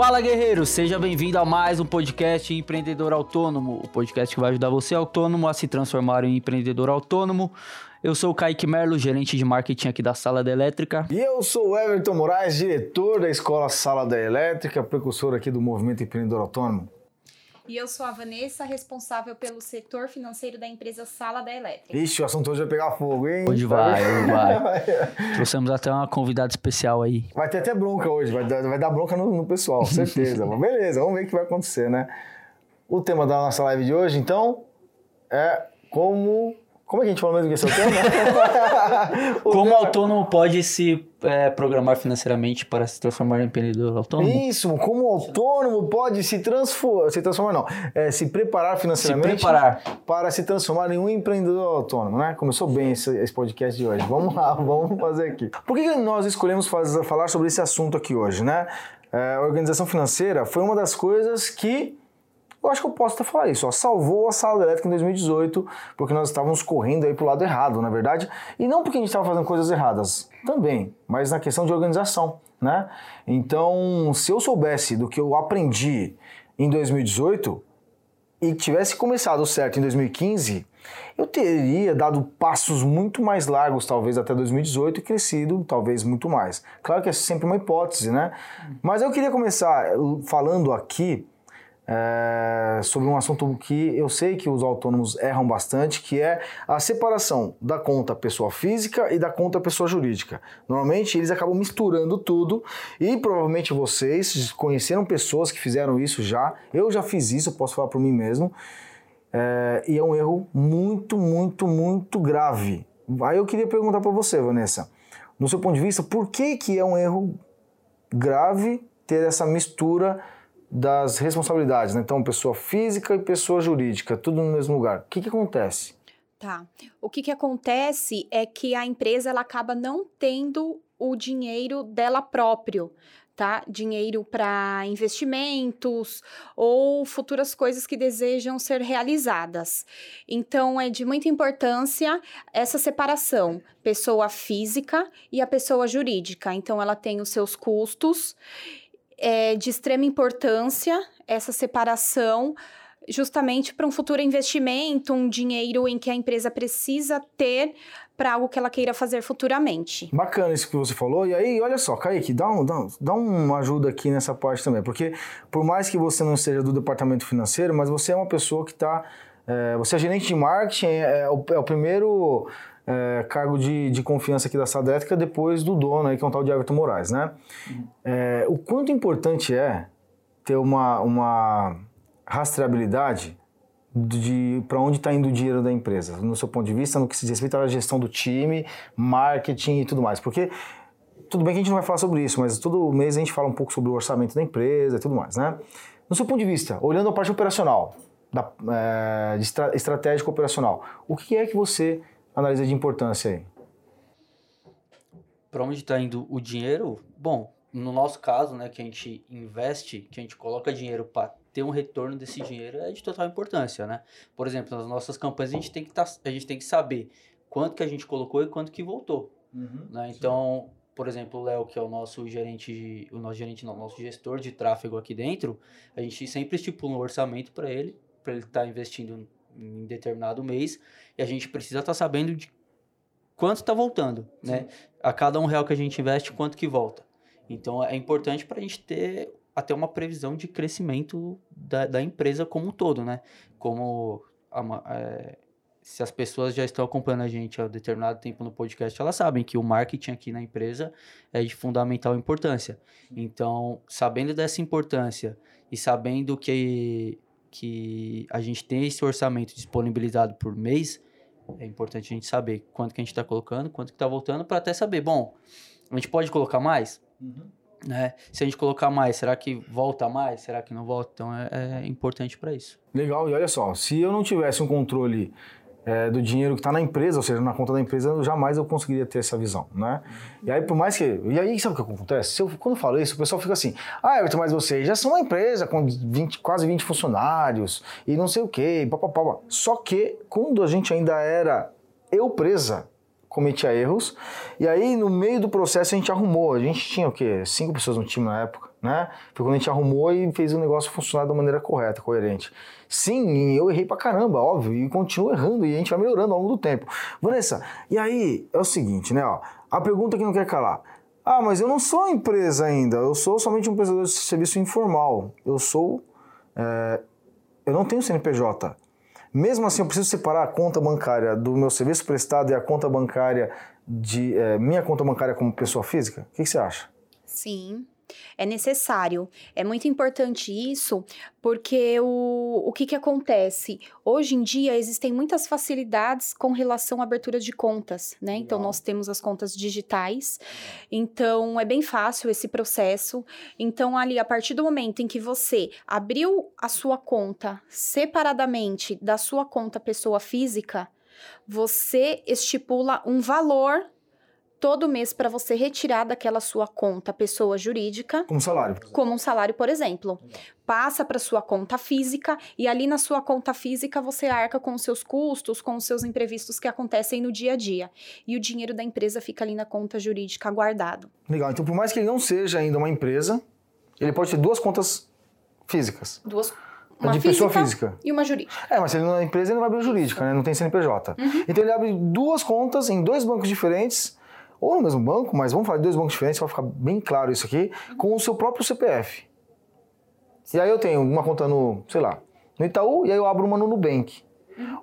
Fala guerreiro, seja bem-vindo a mais um podcast Empreendedor Autônomo, o podcast que vai ajudar você autônomo a se transformar em empreendedor autônomo. Eu sou o Kaique Merlo, gerente de marketing aqui da Sala da Elétrica. E eu sou o Everton Moraes, diretor da Escola Sala da Elétrica, precursor aqui do Movimento Empreendedor Autônomo. E eu sou a Vanessa, responsável pelo setor financeiro da empresa Sala da Elétrica. Ixi, o assunto hoje vai pegar fogo, hein? Hoje vai, hoje vai. Trouxemos até uma convidada especial aí. Vai ter até bronca hoje, vai dar, vai dar bronca no, no pessoal, certeza. Mas beleza, vamos ver o que vai acontecer, né? O tema da nossa live de hoje, então, é como como é que a gente falou mesmo que esse é o tema? o Como tema... autônomo pode se é, programar financeiramente para se transformar em empreendedor autônomo? Isso, como autônomo pode se transformar, se transformar não, é, se preparar financeiramente se preparar. para se transformar em um empreendedor autônomo, né? Começou bem esse, esse podcast de hoje. Vamos lá, vamos fazer aqui. Por que nós escolhemos fazer, falar sobre esse assunto aqui hoje, né? É, organização financeira foi uma das coisas que eu acho que eu posso até falar isso, ó, salvou a sala elétrica em 2018, porque nós estávamos correndo aí pro lado errado, na verdade, e não porque a gente estava fazendo coisas erradas, também, mas na questão de organização, né? Então, se eu soubesse do que eu aprendi em 2018 e tivesse começado certo em 2015, eu teria dado passos muito mais largos, talvez até 2018, e crescido talvez muito mais. Claro que é sempre uma hipótese, né? Mas eu queria começar falando aqui é, sobre um assunto que eu sei que os autônomos erram bastante, que é a separação da conta pessoa física e da conta pessoa jurídica. Normalmente eles acabam misturando tudo e provavelmente vocês conheceram pessoas que fizeram isso já. Eu já fiz isso, posso falar por mim mesmo. É, e é um erro muito, muito, muito grave. Aí eu queria perguntar para você, Vanessa, no seu ponto de vista, por que, que é um erro grave ter essa mistura das responsabilidades, né? Então, pessoa física e pessoa jurídica, tudo no mesmo lugar. O que, que acontece? Tá. O que, que acontece é que a empresa ela acaba não tendo o dinheiro dela próprio. Tá? Dinheiro para investimentos ou futuras coisas que desejam ser realizadas. Então, é de muita importância essa separação, pessoa física e a pessoa jurídica. Então, ela tem os seus custos é de extrema importância essa separação justamente para um futuro investimento, um dinheiro em que a empresa precisa ter para algo que ela queira fazer futuramente. Bacana isso que você falou. E aí, olha só, Kaique, dá, um, dá, dá uma ajuda aqui nessa parte também. Porque por mais que você não seja do departamento financeiro, mas você é uma pessoa que está... É, você é gerente de marketing, é, é, o, é o primeiro é, cargo de, de confiança aqui da Sadética depois do dono, aí, que é um tal de Everton Moraes, né? É, o quanto importante é ter uma, uma rastreabilidade de para onde está indo o dinheiro da empresa, no seu ponto de vista, no que se diz respeito à gestão do time, marketing e tudo mais. Porque tudo bem que a gente não vai falar sobre isso, mas todo mês a gente fala um pouco sobre o orçamento da empresa e tudo mais, né? No seu ponto de vista, olhando a parte operacional, da, é, estra, estratégico operacional, o que é que você analisa de importância aí? Para onde está indo o dinheiro? Bom, no nosso caso, né, que a gente investe, que a gente coloca dinheiro para ter um retorno desse dinheiro é de total importância, né? Por exemplo, nas nossas campanhas a gente tem que tá, a gente tem que saber quanto que a gente colocou e quanto que voltou, uhum, né? Então, por exemplo, o Léo, que é o nosso gerente, o nosso gerente não, o nosso gestor de tráfego aqui dentro, a gente sempre estipula um orçamento para ele, para ele estar tá investindo em determinado mês e a gente precisa estar tá sabendo de quanto está voltando, né? Sim. né? A cada um real que a gente investe, quanto que volta. Então é importante para a gente ter até uma previsão de crescimento da, da empresa como um todo, né? Como a, é, se as pessoas já estão acompanhando a gente há determinado tempo no podcast, elas sabem que o marketing aqui na empresa é de fundamental importância. Então, sabendo dessa importância e sabendo que que a gente tem esse orçamento disponibilizado por mês, é importante a gente saber quanto que a gente está colocando, quanto que está voltando, para até saber, bom, a gente pode colocar mais? Uhum. Né? Se a gente colocar mais, será que volta mais? Será que não volta? Então é, é importante para isso. Legal, e olha só, se eu não tivesse um controle é, do dinheiro que está na empresa, ou seja, na conta da empresa, jamais eu conseguiria ter essa visão, né? E aí, por mais que... E aí, sabe o que acontece? Eu, quando eu falo isso, o pessoal fica assim, ah, Everton, mas vocês já são uma empresa com 20, quase 20 funcionários e não sei o quê, papapá. Só que, quando a gente ainda era eu presa, cometia erros. E aí, no meio do processo, a gente arrumou. A gente tinha o quê? Cinco pessoas no time na época, né? Foi quando a gente arrumou e fez o negócio funcionar da maneira correta, coerente. Sim, eu errei pra caramba, óbvio, e continuo errando, e a gente vai melhorando ao longo do tempo. Vanessa, e aí é o seguinte, né? Ó, a pergunta que não quer calar. Ah, mas eu não sou empresa ainda, eu sou somente um prestador de serviço informal. Eu sou. É, eu não tenho CNPJ. Mesmo assim, eu preciso separar a conta bancária do meu serviço prestado e a conta bancária de é, minha conta bancária como pessoa física? O que, que você acha? Sim, é necessário. É muito importante isso, porque o, o que, que acontece? Hoje em dia existem muitas facilidades com relação à abertura de contas, né? Então, nós temos as contas digitais, então é bem fácil esse processo. Então, ali, a partir do momento em que você abriu a sua conta separadamente da sua conta pessoa física, você estipula um valor todo mês para você retirar daquela sua conta pessoa jurídica. Como salário. Como um salário, por exemplo. Passa para sua conta física e ali na sua conta física você arca com os seus custos, com os seus imprevistos que acontecem no dia a dia. E o dinheiro da empresa fica ali na conta jurídica guardado. Legal. Então, por mais que ele não seja ainda uma empresa, ele pode ter duas contas físicas. Duas uma de pessoa física. E uma jurídica. É, mas se ele não é empresa, ele não vai abrir jurídica, né? Não tem CNPJ. Uhum. Então ele abre duas contas em dois bancos diferentes ou no mesmo banco, mas vamos falar de dois bancos diferentes para ficar bem claro isso aqui, com o seu próprio CPF. E aí eu tenho uma conta no, sei lá, no Itaú e aí eu abro uma no Nubank.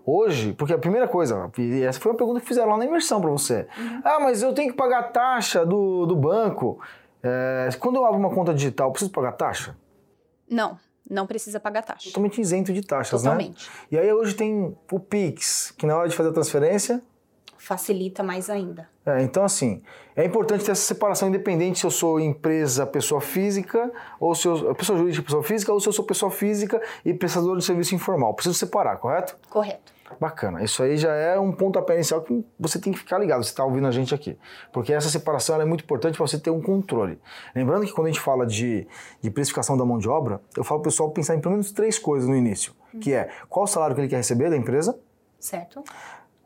Hoje, porque a primeira coisa, e essa foi uma pergunta que fizeram lá na imersão para você. Uhum. Ah, mas eu tenho que pagar a taxa do, do banco. É, quando eu abro uma conta digital, preciso pagar taxa? Não, não precisa pagar taxa. Totalmente isento de taxas, Totalmente. né? E aí hoje tem o Pix, que na hora de fazer a transferência, facilita mais ainda. É, então, assim, é importante ter essa separação independente se eu sou empresa, pessoa física, ou se eu pessoa jurídica, pessoa física, ou se eu sou pessoa física e prestador de serviço informal. Preciso separar, correto? Correto. Bacana. Isso aí já é um pontapé inicial que você tem que ficar ligado, você está ouvindo a gente aqui. Porque essa separação é muito importante para você ter um controle. Lembrando que quando a gente fala de, de precificação da mão de obra, eu falo para o pessoal pensar em pelo menos três coisas no início. Que é, qual o salário que ele quer receber da empresa? Certo.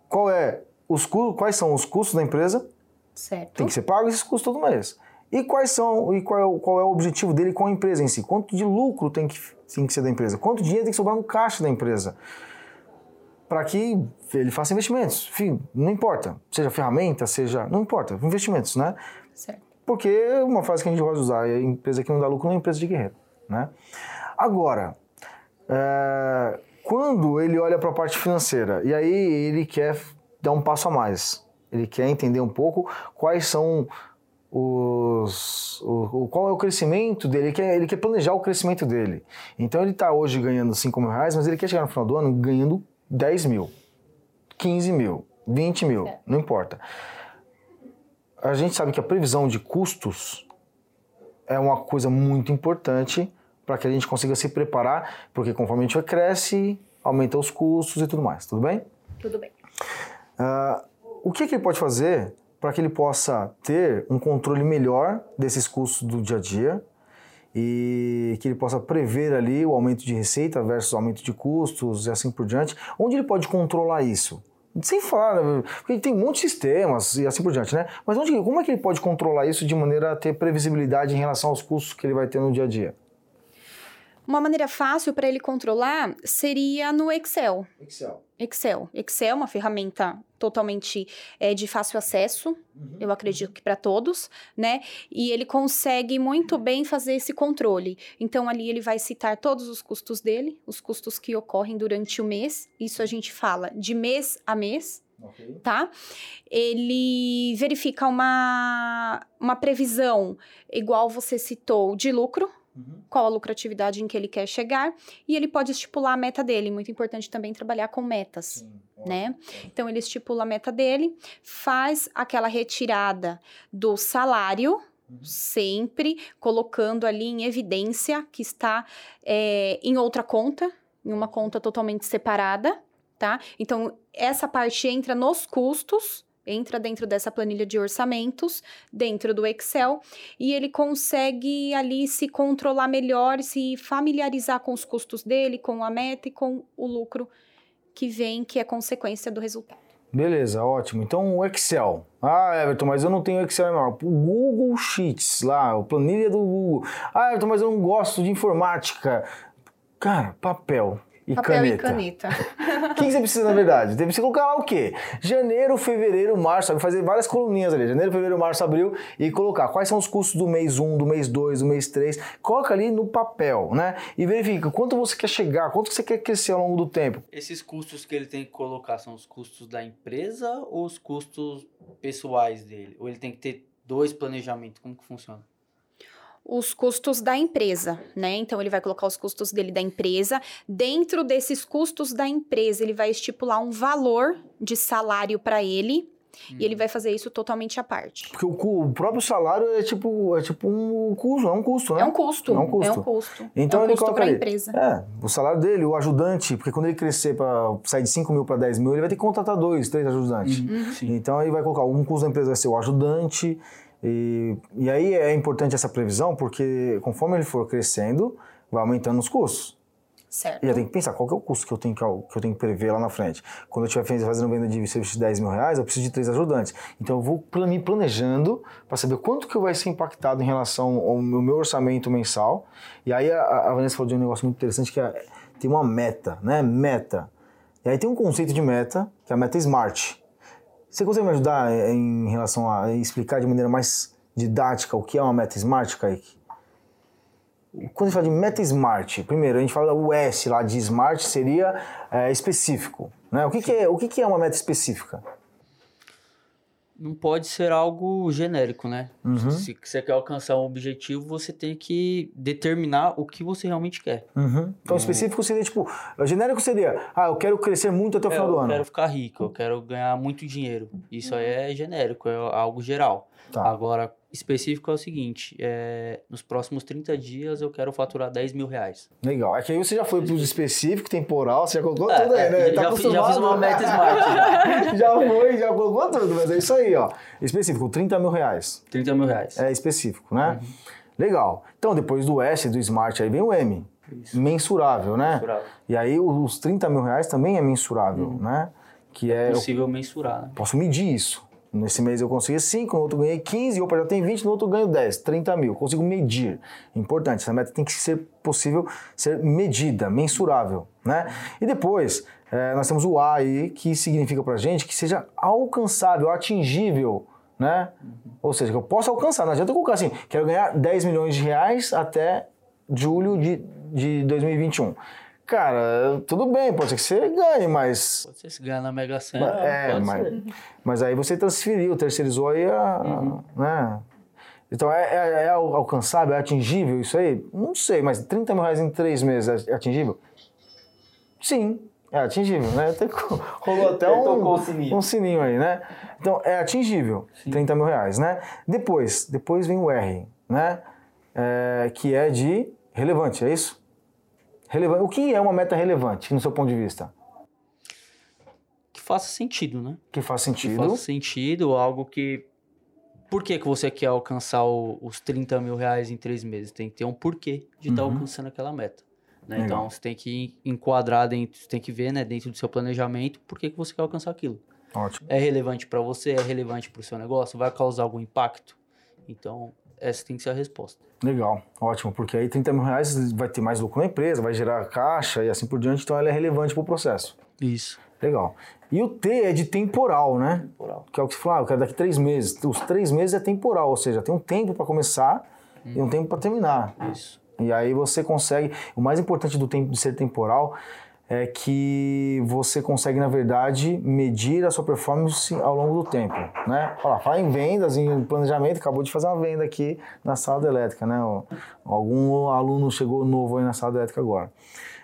Qual é os quais são os custos da empresa. Certo. Tem que ser pago esses custos todo mês. E quais são e qual é, o, qual é o objetivo dele com a empresa em si? Quanto de lucro tem que, tem que ser da empresa? Quanto dinheiro tem que sobrar no caixa da empresa? Para que ele faça investimentos. Enfim, não importa. Seja ferramenta, seja. Não importa. Investimentos, né? Certo. Porque uma frase que a gente gosta de usar é a empresa que não dá lucro não é empresa de guerreiro. Né? Agora, é, quando ele olha para a parte financeira e aí ele quer dar um passo a mais. Ele quer entender um pouco quais são os, o, qual é o crescimento dele, ele quer, ele quer planejar o crescimento dele. Então ele está hoje ganhando 5 mil reais, mas ele quer chegar no final do ano ganhando 10 mil, 15 mil, 20 mil, é. não importa. A gente sabe que a previsão de custos é uma coisa muito importante para que a gente consiga se preparar, porque conforme a gente cresce, aumenta os custos e tudo mais, tudo bem? Tudo bem. Uh, o que, que ele pode fazer para que ele possa ter um controle melhor desses custos do dia a dia e que ele possa prever ali o aumento de receita versus o aumento de custos e assim por diante? Onde ele pode controlar isso? Sem falar, né, porque tem muitos sistemas e assim por diante, né? Mas onde, como é que ele pode controlar isso de maneira a ter previsibilidade em relação aos custos que ele vai ter no dia a dia? Uma maneira fácil para ele controlar seria no Excel. Excel. Excel. Excel é uma ferramenta totalmente é, de fácil acesso, uhum. eu acredito que para todos, né? E ele consegue muito bem fazer esse controle. Então, ali ele vai citar todos os custos dele, os custos que ocorrem durante o mês. Isso a gente fala de mês a mês. Okay. Tá? Ele verifica uma, uma previsão, igual você citou, de lucro, Uhum. Qual a lucratividade em que ele quer chegar e ele pode estipular a meta dele. Muito importante também trabalhar com metas, Sim, né? Então ele estipula a meta dele, faz aquela retirada do salário, uhum. sempre colocando ali em evidência que está é, em outra conta, em uma conta totalmente separada, tá? Então essa parte entra nos custos entra dentro dessa planilha de orçamentos, dentro do Excel, e ele consegue ali se controlar melhor, se familiarizar com os custos dele, com a meta e com o lucro que vem, que é consequência do resultado. Beleza, ótimo. Então o Excel. Ah, Everton, mas eu não tenho Excel não. O Google Sheets lá, a planilha do Google. Ah, Everton, mas eu não gosto de informática. Cara, papel e Papel caneta. e caneta. O que, que você precisa, na verdade? Você precisa colocar lá o quê? Janeiro, fevereiro, março, sabe? Fazer várias coluninhas ali. Janeiro, fevereiro, março, abril. E colocar quais são os custos do mês 1, do mês 2, do mês 3. Coloca ali no papel, né? E verifica quanto você quer chegar, quanto você quer crescer ao longo do tempo. Esses custos que ele tem que colocar são os custos da empresa ou os custos pessoais dele? Ou ele tem que ter dois planejamentos? Como que funciona? Os custos da empresa, né? Então ele vai colocar os custos dele da empresa. Dentro desses custos da empresa, ele vai estipular um valor de salário para ele. E ele vai fazer isso totalmente à parte. Porque o, o próprio salário é tipo, é tipo um custo, é um custo, né? É um custo. É um custo. É um custo. Então é um ele custo coloca para a ali. empresa. É, o salário dele, o ajudante, porque quando ele crescer para sair de 5 mil para 10 mil, ele vai ter que contratar dois, três ajudantes. Uhum. Então aí vai colocar, um custo da empresa vai ser o ajudante, e, e aí é importante essa previsão, porque conforme ele for crescendo, vai aumentando os custos. Certo. E já tem que pensar qual que é o custo que eu tenho que, que eu tenho que prever lá na frente. Quando eu estiver faz- fazendo venda de serviço de 10 mil reais, eu preciso de três ajudantes. Então eu vou me planejando para saber quanto que vai ser impactado em relação ao meu, meu orçamento mensal. E aí a, a Vanessa falou de um negócio muito interessante que é, tem uma meta, né? Meta. E aí tem um conceito de meta, que é a meta SMART. Você consegue me ajudar em relação a explicar de maneira mais didática o que é uma meta SMART, Kaique? Quando a gente fala de meta smart, primeiro a gente fala o S lá de smart seria é, específico. Né? O, que, que, é, o que, que é uma meta específica? Não pode ser algo genérico, né? Uhum. Se você quer alcançar um objetivo, você tem que determinar o que você realmente quer. Uhum. Então, específico seria tipo, genérico seria, ah, eu quero crescer muito até o É, final do eu ano. quero ficar rico, eu quero ganhar muito dinheiro. Isso aí é genérico, é algo geral. Tá. Agora, específico é o seguinte: é, nos próximos 30 dias eu quero faturar 10 mil reais. Legal. É que aí você já foi pro específico, temporal, você já colocou É, tudo aí, né? é, já, fiz- já fiz uma meta né? smart. Já. já foi, já colocou tudo, mas é isso aí, ó. Específico, 30 mil reais. 30 mil reais. É específico, né? Uhum. Legal. Então, depois do S, do Smart, aí vem o M. Isso. Mensurável, né? Mensurável. E aí os 30 mil reais também é mensurável, Uhum. né? Que é, eu Possível mensurar, né? posso medir isso. Nesse mês eu consegui 5, no outro ganhei 15, opa, já tem 20, no outro ganho 10, 30 mil. Consigo medir. Importante, essa meta tem que ser possível ser medida, mensurável, né? E depois, eh, nós temos o A aí, que significa pra gente que seja alcançável, atingível, né? Ou seja, que eu possa alcançar. Não adianta eu colocar assim, quero ganhar 10 milhões de reais até julho de, de 2021. Cara, tudo bem, pode ser que você ganhe, mas Pode ser se ganhar na Mega Sena. é, pode mas, ser. mas aí você transferiu, terceirizou aí a. Uhum. Né? Então é, é, é al- alcançável, é atingível isso aí? Não sei, mas 30 mil reais em três meses é atingível? Sim, é atingível, né? Até rolou até um, sininho. um sininho aí, né? Então é atingível, 30 mil reais, né? Depois, depois vem o R, né? É, que é de relevante, é isso? Relevante. O que é uma meta relevante, no seu ponto de vista? Que faça sentido, né? Que Que sentido. faça sentido, algo que. Por que, que você quer alcançar o- os 30 mil reais em três meses? Tem que ter um porquê de estar Uhum. alcançando aquela meta. né? Então você tem que enquadrar dentro, você tem que ver né, dentro do seu planejamento por que, que você quer alcançar aquilo. Ótimo. É relevante para você? É relevante para o seu negócio? Vai causar algum impacto? Então, essa tem que ser a resposta. Legal, ótimo, porque aí 30 mil reais vai ter mais lucro na empresa, vai gerar caixa e assim por diante, então ela é relevante para o processo. Isso. Legal. E o T é de temporal, né? Temporal. Que é o que você falou, ah, eu quero daqui três meses. Os três meses é temporal, ou seja, tem um tempo para começar e um tempo para terminar. Isso. E aí você consegue. O mais importante do tempo de ser temporal é que você consegue, na verdade, medir a sua performance ao longo do tempo, né? Olha lá, fala em vendas, em planejamento, acabou de fazer uma venda aqui na sala elétrica, né? Algum aluno chegou novo aí na sala elétrica agora.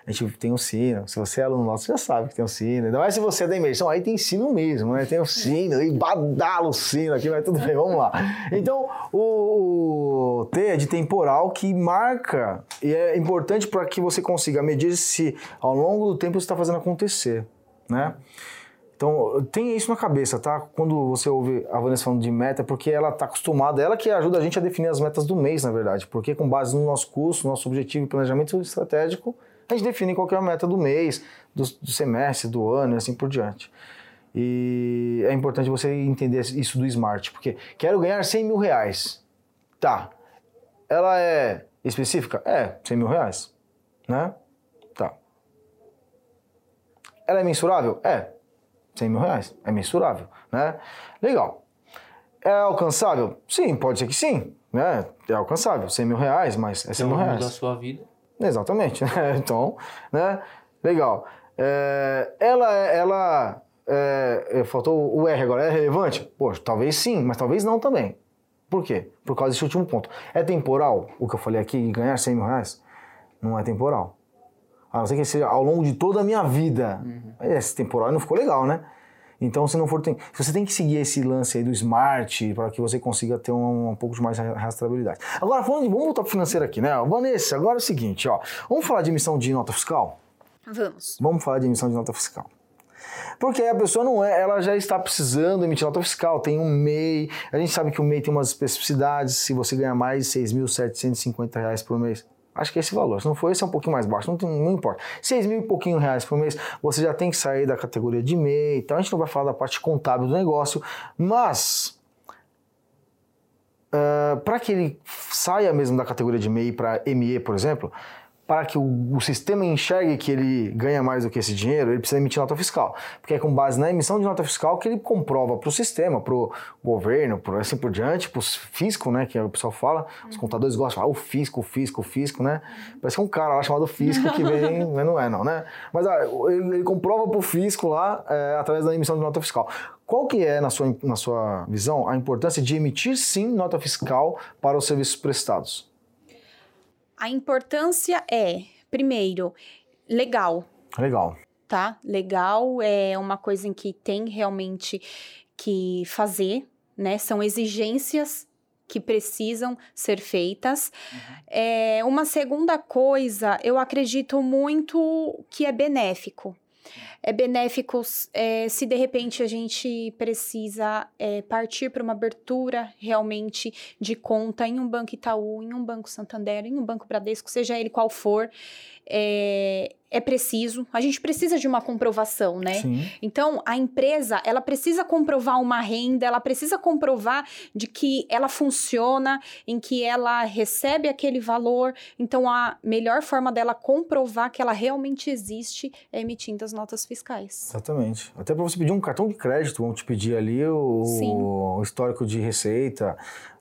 A gente tem um sino, se você é aluno nosso, você já sabe que tem um sino. Ainda mais se você é da imersão, aí tem sino mesmo, né? Tem o sino, e badala o sino aqui, mas tudo bem, vamos lá. Então, o, T é de temporal que marca e é importante para que você consiga medir se ao longo do tempo você está fazendo acontecer, né? Então, tenha isso na cabeça, tá? Quando você ouve a Vanessa falando de meta, é porque ela está acostumada, ela que ajuda a gente a definir as metas do mês, na verdade. Porque com base no nosso curso, no nosso objetivo e planejamento estratégico, a gente define qual que é a meta do mês, do, do semestre, do ano e assim por diante. E é importante você entender isso do smart, porque quero ganhar 100 mil reais. Tá. Ela é específica? É, 100 mil reais. Né? Tá. Ela é mensurável? É. 100 mil reais. É mensurável, né? Legal. É alcançável? Sim, pode ser que sim. Né? É alcançável. 100 mil reais, mas é 100 mil reais. da sua vida. Exatamente. então, né? Legal. É, ela, ela é, faltou o R agora, é relevante? Poxa, talvez sim, mas talvez não também. Por quê? Por causa desse último ponto. É temporal o que eu falei aqui, ganhar 100 mil reais? Não é temporal. A não ser que seja ao longo de toda a minha vida. Uhum. Esse temporal não ficou legal, né? Então, se não for. Tem, você tem que seguir esse lance aí do smart para que você consiga ter um, um pouco de mais rastreabilidade. Agora, falando de. Vamos voltar para financeiro aqui, né? Vanessa, agora é o seguinte, ó. Vamos falar de emissão de nota fiscal? Vamos. Vamos falar de emissão de nota fiscal. Porque a pessoa não é, ela já está precisando emitir nota fiscal, tem um MEI, a gente sabe que o MEI tem umas especificidades, se você ganhar mais de R$ 6.750 por mês, acho que é esse valor, se não for esse é um pouquinho mais baixo, não, tem, não importa. 6 mil e pouquinho reais por mês, você já tem que sair da categoria de MEI, então a gente não vai falar da parte contábil do negócio, mas... Uh, para que ele saia mesmo da categoria de MEI para ME, por exemplo, para que o, o, sistema enxergue que ele ganha mais do que esse dinheiro, ele precisa emitir nota fiscal. Porque é com base na emissão de nota fiscal que ele comprova para o sistema, para o governo, por assim por diante, para o fisco, né, que é o pessoal fala, os uhum. contadores gostam de falar, ah, o fisco, o fisco, o fisco, né? Parece que é um cara lá chamado fisco que vem, mas não é não, né? Mas ah, ele, ele, comprova para o fisco lá é, através da emissão de nota fiscal. Qual que é, na sua, na sua visão, a importância de emitir sim nota fiscal para os serviços prestados? A importância é, primeiro, legal. Legal. Tá? Legal é uma coisa em que tem realmente que fazer, né? São exigências que precisam ser feitas. Uhum. É, uma segunda coisa, eu acredito muito que é benéfico é benéfico é, se de repente a gente precisa é, partir para uma abertura realmente de conta em um banco Itaú, em um banco Santander, em um banco Bradesco, seja ele qual for é, é preciso. A gente precisa de uma comprovação, né? Sim. Então, a empresa, ela precisa comprovar uma renda, ela precisa comprovar de que ela funciona, em que ela recebe aquele valor. Então, a melhor forma dela comprovar que ela realmente existe é emitindo as notas fiscais. Exatamente. Até para você pedir um cartão de crédito, vão te pedir ali o, o histórico de receita,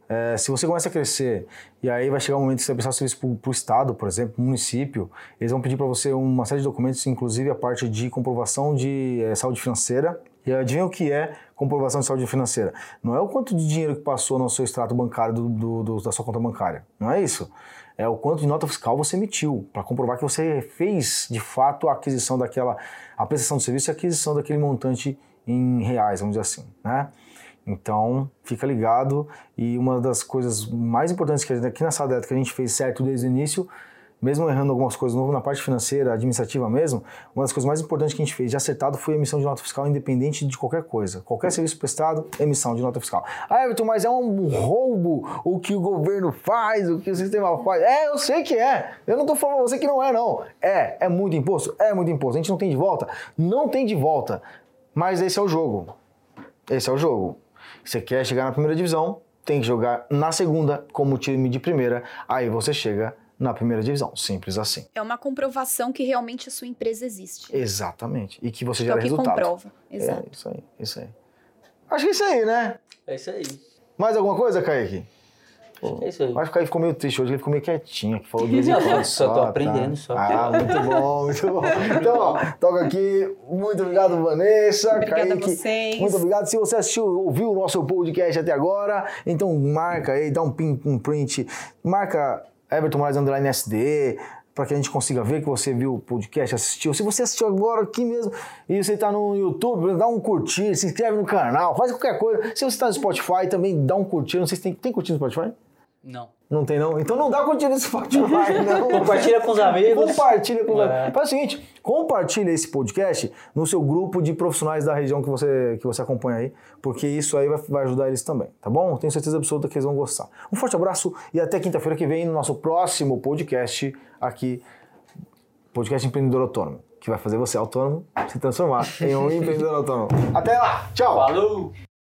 é, se você começa a crescer e aí vai chegar um momento que você vai prestar serviço para o Estado, por exemplo, município, eles vão pedir para você uma série de documentos, inclusive a parte de comprovação de é, saúde financeira. E adivinha o que é comprovação de saúde financeira? Não é o quanto de dinheiro que passou no seu extrato bancário do, do, do, da sua conta bancária. Não é isso. É o quanto de nota fiscal você emitiu, para comprovar que você fez de fato a aquisição daquela, a prestação de serviço e a aquisição daquele montante em reais, vamos dizer assim. Né? Então, fica ligado. E uma das coisas mais importantes que gente, aqui na Sadeta, que a gente fez certo desde o início, mesmo errando algumas coisas novo na parte financeira, administrativa mesmo, uma das coisas mais importantes que a gente fez de acertado foi a emissão de nota fiscal independente de qualquer coisa. Qualquer serviço prestado, emissão de nota fiscal. Ah, Everton, mas é um roubo o que o governo faz, o que o sistema faz. É, eu sei que é. Eu não estou falando você que não é, não. É, é muito imposto? É muito imposto. A gente não tem de volta? Não tem de volta. Mas esse é o jogo. Esse é o jogo. Você quer chegar na primeira divisão, tem que jogar na segunda como time de primeira, aí você chega na primeira divisão. Simples assim. É uma comprovação que realmente a sua empresa existe. Exatamente. E que você gera é o que resultado. comprova. Exato. É isso aí, isso aí. Acho que é isso aí, né? É isso aí. Mais alguma coisa, Kaique? Pô, é isso aí. Mas o Kaique ficou meio triste hoje, ele ficou meio quietinho, que falou vezes só. tô tá? aprendendo tá. só. Ah, muito bom, muito bom. Então, ó, toca aqui. Muito obrigado, Vanessa. Obrigada Kaique. a vocês. Muito obrigado. Se você assistiu, ouviu o nosso podcast até agora, então marca aí, dá um, pin, um print, marca Everton Moraes Underline SD, para que a gente consiga ver que você viu o podcast, assistiu. Se você assistiu agora aqui mesmo e você está no YouTube, dá um curtir, se inscreve no canal, faz qualquer coisa. Se você está no Spotify, também dá um curtir. Não sei se tem, tem curtir no Spotify? Não. Não tem não? Então não dá curtida no Spotify, não. compartilha com os amigos. Compartilha com os é. amigos. Faz o seguinte, compartilha esse podcast no seu grupo de profissionais da região que você, que você acompanha aí, porque isso aí vai, vai ajudar eles também, tá bom? Tenho certeza absoluta que eles vão gostar. Um forte abraço e até quinta-feira que vem no nosso próximo podcast aqui, Podcast Empreendedor Autônomo. que vai fazer você autônomo se transformar em um empreendedor autônomo. Até lá, tchau! Falou!